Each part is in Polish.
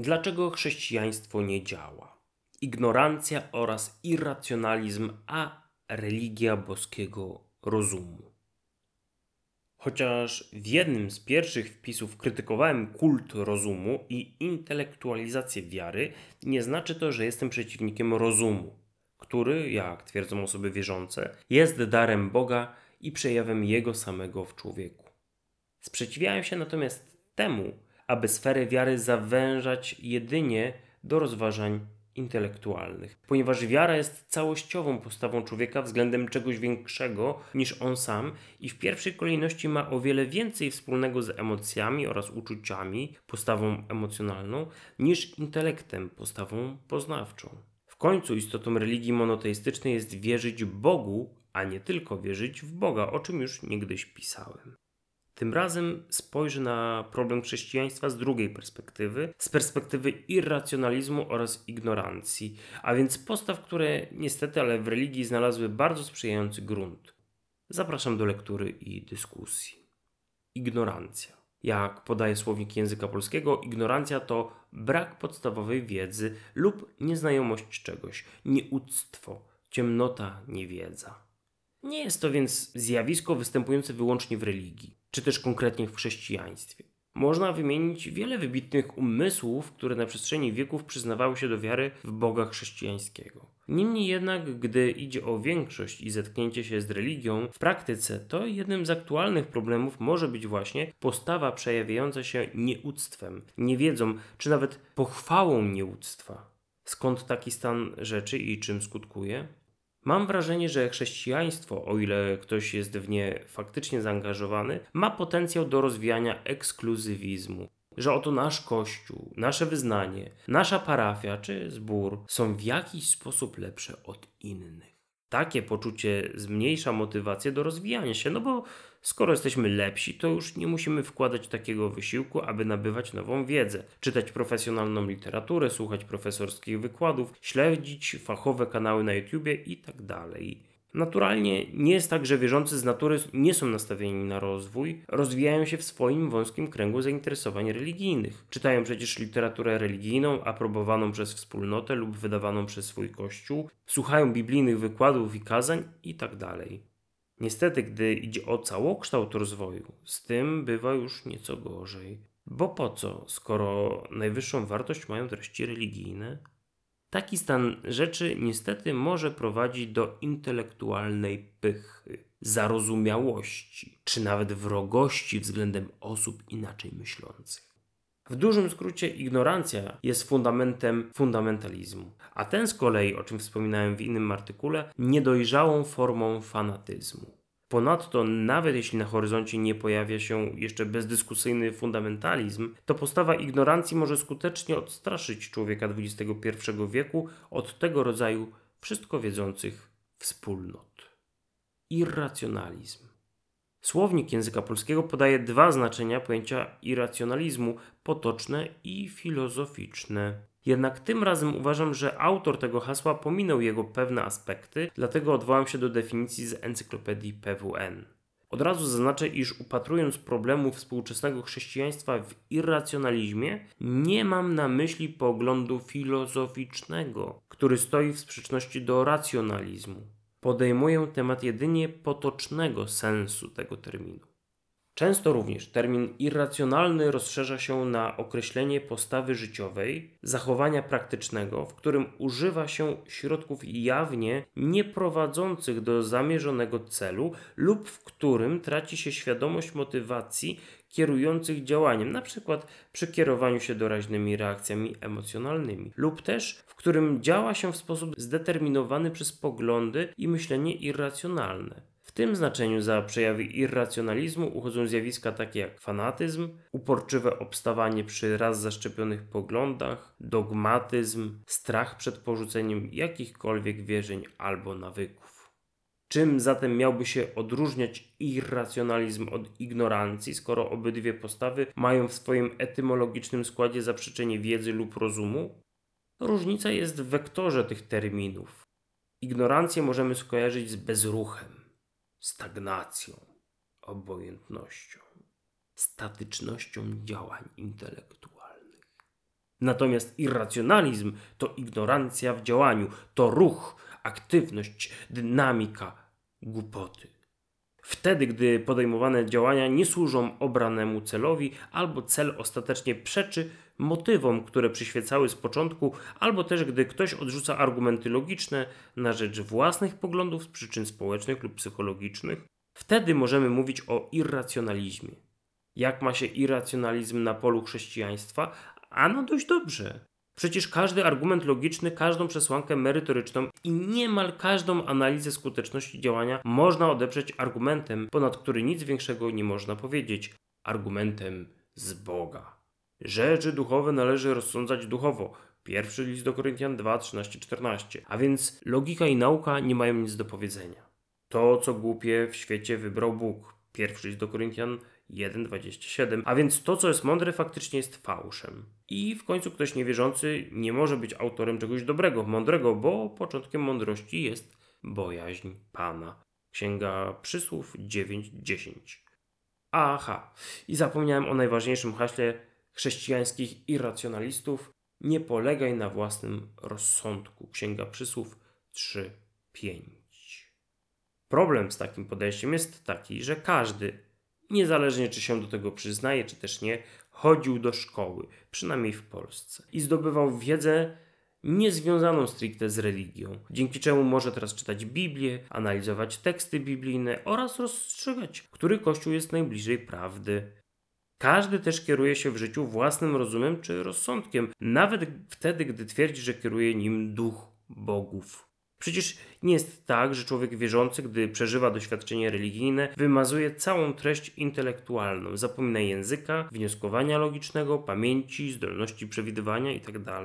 Dlaczego chrześcijaństwo nie działa? Ignorancja oraz irracjonalizm, a religia boskiego rozumu. Chociaż w jednym z pierwszych wpisów krytykowałem kult rozumu i intelektualizację wiary, nie znaczy to, że jestem przeciwnikiem rozumu, który, jak twierdzą osoby wierzące, jest darem Boga i przejawem Jego samego w człowieku. Sprzeciwiałem się natomiast temu, aby sferę wiary zawężać jedynie do rozważań intelektualnych, ponieważ wiara jest całościową postawą człowieka względem czegoś większego niż on sam i w pierwszej kolejności ma o wiele więcej wspólnego z emocjami oraz uczuciami, postawą emocjonalną, niż intelektem, postawą poznawczą. W końcu istotą religii monoteistycznej jest wierzyć Bogu, a nie tylko wierzyć w Boga, o czym już niegdyś pisałem. Tym razem spojrzę na problem chrześcijaństwa z drugiej perspektywy, z perspektywy irracjonalizmu oraz ignorancji, a więc postaw, które niestety, ale w religii znalazły bardzo sprzyjający grunt. Zapraszam do lektury i dyskusji. Ignorancja. Jak podaje słownik języka polskiego, ignorancja to brak podstawowej wiedzy lub nieznajomość czegoś, nieuctwo, ciemnota, niewiedza. Nie jest to więc zjawisko występujące wyłącznie w religii czy też konkretnie w chrześcijaństwie. Można wymienić wiele wybitnych umysłów, które na przestrzeni wieków przyznawały się do wiary w Boga chrześcijańskiego. Niemniej jednak, gdy idzie o większość i zetknięcie się z religią w praktyce, to jednym z aktualnych problemów może być właśnie postawa przejawiająca się nieuctwem, niewiedzą czy nawet pochwałą nieuctwa. Skąd taki stan rzeczy i czym skutkuje? Mam wrażenie, że chrześcijaństwo, o ile ktoś jest w nie faktycznie zaangażowany, ma potencjał do rozwijania ekskluzywizmu. Że oto nasz kościół, nasze wyznanie, nasza parafia czy zbór są w jakiś sposób lepsze od innych. Takie poczucie zmniejsza motywację do rozwijania się, no bo skoro jesteśmy lepsi, to już nie musimy wkładać takiego wysiłku, aby nabywać nową wiedzę, czytać profesjonalną literaturę, słuchać profesorskich wykładów, śledzić fachowe kanały na YouTubie itd. Tak Naturalnie nie jest tak, że wierzący z natury nie są nastawieni na rozwój, rozwijają się w swoim wąskim kręgu zainteresowań religijnych. Czytają przecież literaturę religijną, aprobowaną przez wspólnotę lub wydawaną przez swój kościół, słuchają biblijnych wykładów i kazań itd. Niestety, gdy idzie o całokształt rozwoju, z tym bywa już nieco gorzej. Bo po co, skoro najwyższą wartość mają treści religijne? Taki stan rzeczy niestety może prowadzić do intelektualnej pychy, zarozumiałości, czy nawet wrogości względem osób inaczej myślących. W dużym skrócie, ignorancja jest fundamentem fundamentalizmu, a ten z kolei, o czym wspominałem w innym artykule, niedojrzałą formą fanatyzmu. Ponadto, nawet jeśli na horyzoncie nie pojawia się jeszcze bezdyskusyjny fundamentalizm, to postawa ignorancji może skutecznie odstraszyć człowieka XXI wieku od tego rodzaju wszystko wiedzących wspólnot. Irracjonalizm. Słownik języka polskiego podaje dwa znaczenia pojęcia irracjonalizmu: potoczne i filozoficzne. Jednak tym razem uważam, że autor tego hasła pominął jego pewne aspekty, dlatego odwołam się do definicji z encyklopedii PWN. Od razu zaznaczę, iż upatrując problemu współczesnego chrześcijaństwa w irracjonalizmie, nie mam na myśli poglądu filozoficznego, który stoi w sprzeczności do racjonalizmu. Podejmuję temat jedynie potocznego sensu tego terminu. Często również termin irracjonalny rozszerza się na określenie postawy życiowej, zachowania praktycznego, w którym używa się środków jawnie nieprowadzących do zamierzonego celu lub w którym traci się świadomość motywacji kierujących działaniem, np. przy kierowaniu się doraźnymi reakcjami emocjonalnymi, lub też w którym działa się w sposób zdeterminowany przez poglądy i myślenie irracjonalne. W tym znaczeniu za przejawy irracjonalizmu uchodzą zjawiska takie jak fanatyzm, uporczywe obstawanie przy raz zaszczepionych poglądach, dogmatyzm, strach przed porzuceniem jakichkolwiek wierzeń albo nawyków. Czym zatem miałby się odróżniać irracjonalizm od ignorancji, skoro obydwie postawy mają w swoim etymologicznym składzie zaprzeczenie wiedzy lub rozumu? Różnica jest w wektorze tych terminów. Ignorancję możemy skojarzyć z bezruchem stagnacją, obojętnością, statycznością działań intelektualnych. Natomiast irracjonalizm to ignorancja w działaniu, to ruch, aktywność, dynamika, głupoty. Wtedy, gdy podejmowane działania nie służą obranemu celowi, albo cel ostatecznie przeczy motywom, które przyświecały z początku, albo też gdy ktoś odrzuca argumenty logiczne na rzecz własnych poglądów z przyczyn społecznych lub psychologicznych, wtedy możemy mówić o irracjonalizmie. Jak ma się irracjonalizm na polu chrześcijaństwa? Ano dość dobrze. Przecież każdy argument logiczny, każdą przesłankę merytoryczną i niemal każdą analizę skuteczności działania można odeprzeć argumentem, ponad który nic większego nie można powiedzieć argumentem z Boga. Rzeczy duchowe należy rozsądzać duchowo. Pierwszy list do Koryntian 2, 13, 14. A więc logika i nauka nie mają nic do powiedzenia. To, co głupie w świecie wybrał Bóg. Pierwszy list do Koryntian 1,27. A więc to, co jest mądre, faktycznie jest fałszem. I w końcu ktoś niewierzący nie może być autorem czegoś dobrego, mądrego, bo początkiem mądrości jest bojaźń Pana. Księga Przysłów 9:10. Aha, i zapomniałem o najważniejszym haśle chrześcijańskich irracjonalistów. Nie polegaj na własnym rozsądku. Księga Przysłów 3:5. Problem z takim podejściem jest taki, że każdy, niezależnie czy się do tego przyznaje, czy też nie, chodził do szkoły, przynajmniej w Polsce, i zdobywał wiedzę niezwiązaną stricte z religią, dzięki czemu może teraz czytać Biblię, analizować teksty biblijne oraz rozstrzygać, który kościół jest najbliżej prawdy. Każdy też kieruje się w życiu własnym rozumem czy rozsądkiem, nawet wtedy, gdy twierdzi, że kieruje nim duch bogów. Przecież nie jest tak, że człowiek wierzący, gdy przeżywa doświadczenie religijne, wymazuje całą treść intelektualną, zapomina języka, wnioskowania logicznego, pamięci, zdolności przewidywania itd. Tak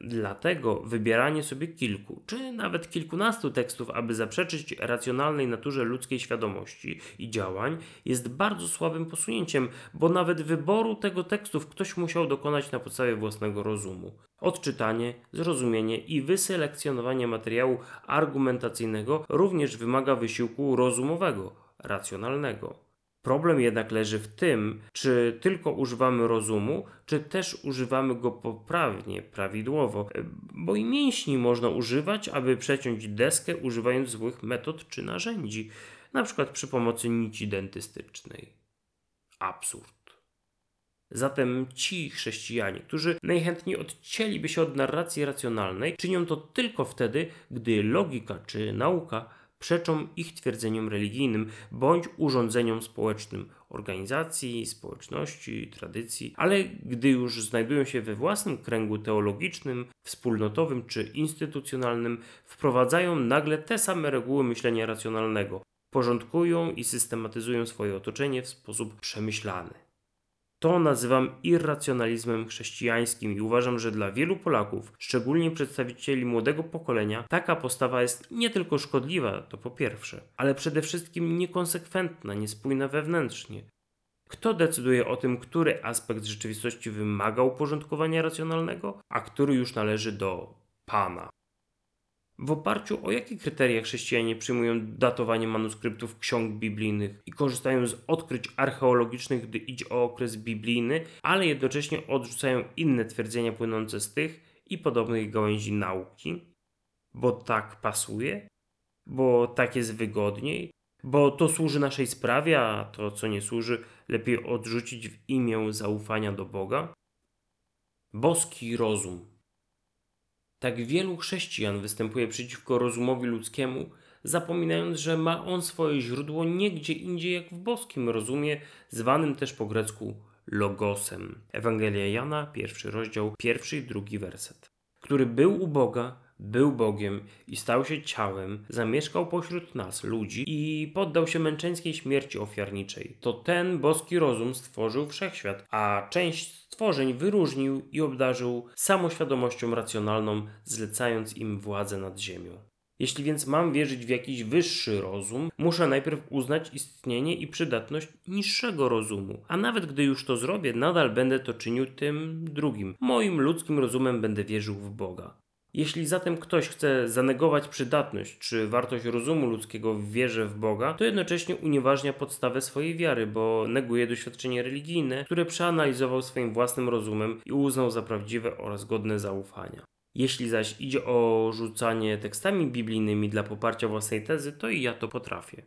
Dlatego wybieranie sobie kilku, czy nawet kilkunastu tekstów, aby zaprzeczyć racjonalnej naturze ludzkiej świadomości i działań, jest bardzo słabym posunięciem, bo nawet wyboru tego tekstów ktoś musiał dokonać na podstawie własnego rozumu. Odczytanie, zrozumienie i wyselekcjonowanie materiału argumentacyjnego również wymaga wysiłku rozumowego, racjonalnego. Problem jednak leży w tym, czy tylko używamy rozumu, czy też używamy go poprawnie, prawidłowo, bo i mięśni można używać, aby przeciąć deskę używając złych metod czy narzędzi, na przykład przy pomocy nici dentystycznej. Absurd. Zatem ci chrześcijanie, którzy najchętniej odcięliby się od narracji racjonalnej, czynią to tylko wtedy, gdy logika czy nauka przeczą ich twierdzeniom religijnym bądź urządzeniom społecznym organizacji, społeczności, tradycji, ale gdy już znajdują się we własnym kręgu teologicznym, wspólnotowym czy instytucjonalnym, wprowadzają nagle te same reguły myślenia racjonalnego, porządkują i systematyzują swoje otoczenie w sposób przemyślany. To nazywam irracjonalizmem chrześcijańskim i uważam, że dla wielu Polaków, szczególnie przedstawicieli młodego pokolenia, taka postawa jest nie tylko szkodliwa, to po pierwsze, ale przede wszystkim niekonsekwentna, niespójna wewnętrznie. Kto decyduje o tym, który aspekt rzeczywistości wymaga uporządkowania racjonalnego, a który już należy do Pana? W oparciu o jakie kryteria chrześcijanie przyjmują datowanie manuskryptów ksiąg biblijnych i korzystają z odkryć archeologicznych, gdy idzie o okres biblijny, ale jednocześnie odrzucają inne twierdzenia płynące z tych i podobnych gałęzi nauki? Bo tak pasuje? Bo tak jest wygodniej? Bo to służy naszej sprawie, a to, co nie służy, lepiej odrzucić w imię zaufania do Boga? Boski rozum tak wielu chrześcijan występuje przeciwko rozumowi ludzkiemu, zapominając, że ma on swoje źródło nie gdzie indziej jak w boskim rozumie, zwanym też po grecku logosem. Ewangelia Jana, pierwszy rozdział, pierwszy i drugi werset. Który był u Boga, był Bogiem i stał się ciałem, zamieszkał pośród nas, ludzi, i poddał się męczeńskiej śmierci ofiarniczej. To ten boski rozum stworzył wszechświat, a część stworzeń wyróżnił i obdarzył samoświadomością racjonalną, zlecając im władzę nad ziemią. Jeśli więc mam wierzyć w jakiś wyższy rozum, muszę najpierw uznać istnienie i przydatność niższego rozumu. A nawet gdy już to zrobię, nadal będę to czynił tym drugim. Moim ludzkim rozumem będę wierzył w Boga. Jeśli zatem ktoś chce zanegować przydatność czy wartość rozumu ludzkiego w wierze w Boga, to jednocześnie unieważnia podstawę swojej wiary, bo neguje doświadczenie religijne, które przeanalizował swoim własnym rozumem i uznał za prawdziwe oraz godne zaufania. Jeśli zaś idzie o rzucanie tekstami biblijnymi dla poparcia własnej tezy, to i ja to potrafię.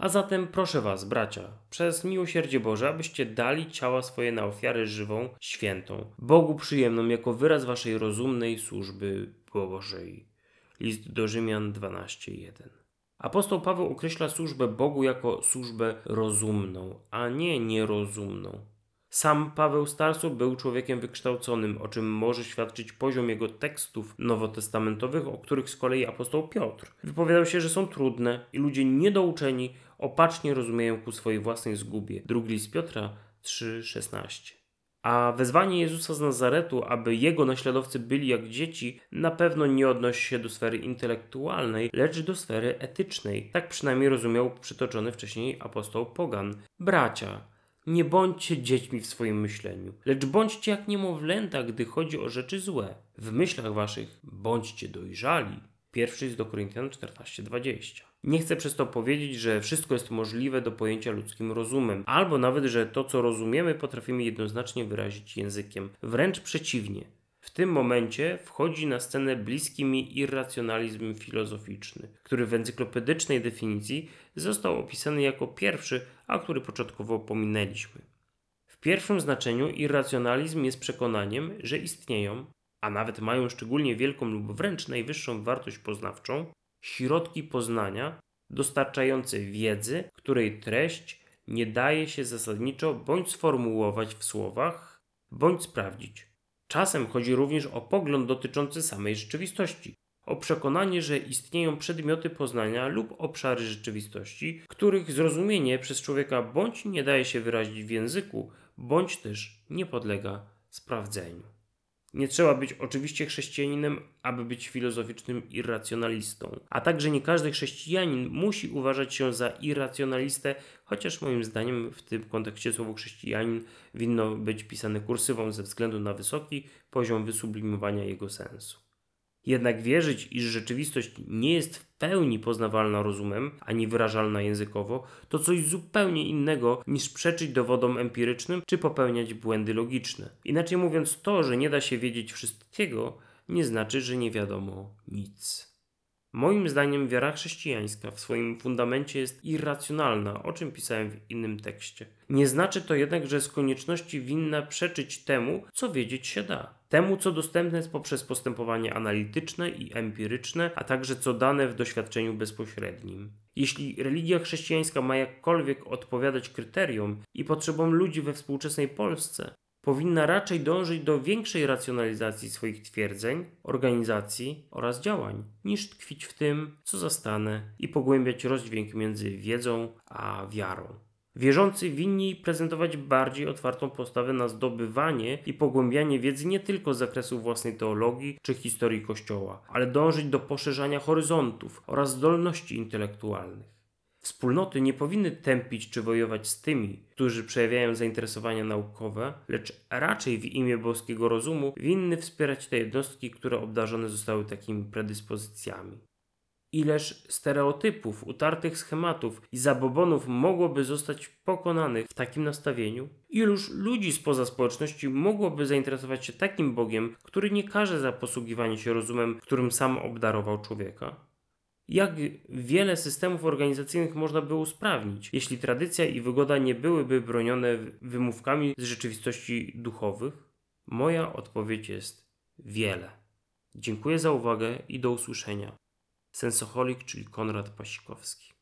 A zatem proszę Was, bracia, przez miłosierdzie Boże, abyście dali ciała swoje na ofiarę żywą, świętą, Bogu przyjemną, jako wyraz Waszej rozumnej służby Bożej. List do Rzymian 12:1. Apostoł Paweł określa służbę Bogu jako służbę rozumną, a nie nierozumną. Sam Paweł Starsu był człowiekiem wykształconym, o czym może świadczyć poziom jego tekstów nowotestamentowych, o których z kolei apostoł Piotr wypowiadał się, że są trudne i ludzie niedouczeni opacznie rozumieją ku swojej własnej zgubie. Drugi list Piotra 3,16. A wezwanie Jezusa z Nazaretu, aby jego naśladowcy byli jak dzieci, na pewno nie odnosi się do sfery intelektualnej, lecz do sfery etycznej. Tak przynajmniej rozumiał przytoczony wcześniej apostoł Pogan. Bracia, nie bądźcie dziećmi w swoim myśleniu, lecz bądźcie jak niemowlęta, gdy chodzi o rzeczy złe. W myślach waszych bądźcie dojrzali. Pierwszy jest do Koryntian 14:20. Nie chcę przez to powiedzieć, że wszystko jest możliwe do pojęcia ludzkim rozumem, albo nawet, że to, co rozumiemy, potrafimy jednoznacznie wyrazić językiem. Wręcz przeciwnie. W tym momencie wchodzi na scenę bliski mi irracjonalizm filozoficzny, który w encyklopedycznej definicji został opisany jako pierwszy, a który początkowo pominęliśmy. W pierwszym znaczeniu irracjonalizm jest przekonaniem, że istnieją, a nawet mają szczególnie wielką lub wręcz najwyższą wartość poznawczą, środki poznania dostarczające wiedzy, której treść nie daje się zasadniczo bądź sformułować w słowach, bądź sprawdzić. Czasem chodzi również o pogląd dotyczący samej rzeczywistości, o przekonanie, że istnieją przedmioty poznania lub obszary rzeczywistości, których zrozumienie przez człowieka bądź nie daje się wyrazić w języku, bądź też nie podlega sprawdzeniu. Nie trzeba być oczywiście chrześcijaninem, aby być filozoficznym irracjonalistą. A także nie każdy chrześcijanin musi uważać się za irracjonalistę, chociaż moim zdaniem w tym kontekście słowo chrześcijanin winno być pisane kursywą ze względu na wysoki poziom wysublimowania jego sensu. Jednak wierzyć, iż rzeczywistość nie jest w pełni poznawalna rozumem, ani wyrażalna językowo, to coś zupełnie innego niż przeczyć dowodom empirycznym czy popełniać błędy logiczne. Inaczej mówiąc, to, że nie da się wiedzieć wszystkiego, nie znaczy, że nie wiadomo nic. Moim zdaniem wiara chrześcijańska w swoim fundamencie jest irracjonalna, o czym pisałem w innym tekście. Nie znaczy to jednak, że z konieczności winna przeczyć temu, co wiedzieć się da. Temu, co dostępne jest poprzez postępowanie analityczne i empiryczne, a także co dane w doświadczeniu bezpośrednim. Jeśli religia chrześcijańska ma jakkolwiek odpowiadać kryteriom i potrzebom ludzi we współczesnej Polsce, powinna raczej dążyć do większej racjonalizacji swoich twierdzeń, organizacji oraz działań, niż tkwić w tym, co zastane i pogłębiać rozdźwięk między wiedzą a wiarą. Wierzący winni prezentować bardziej otwartą postawę na zdobywanie i pogłębianie wiedzy nie tylko z zakresu własnej teologii czy historii Kościoła, ale dążyć do poszerzania horyzontów oraz zdolności intelektualnych. Wspólnoty nie powinny tępić czy wojować z tymi, którzy przejawiają zainteresowania naukowe, lecz raczej w imię boskiego rozumu winny wspierać te jednostki, które obdarzone zostały takimi predyspozycjami. Ileż stereotypów, utartych schematów i zabobonów mogłoby zostać pokonanych w takim nastawieniu? Iluż ludzi spoza społeczności mogłoby zainteresować się takim Bogiem, który nie każe za posługiwanie się rozumem, którym sam obdarował człowieka? Jak wiele systemów organizacyjnych można by usprawnić, jeśli tradycja i wygoda nie byłyby bronione wymówkami z rzeczywistości duchowych? Moja odpowiedź jest wiele. Dziękuję za uwagę i do usłyszenia. Sensoholik, czyli Konrad Pasikowski.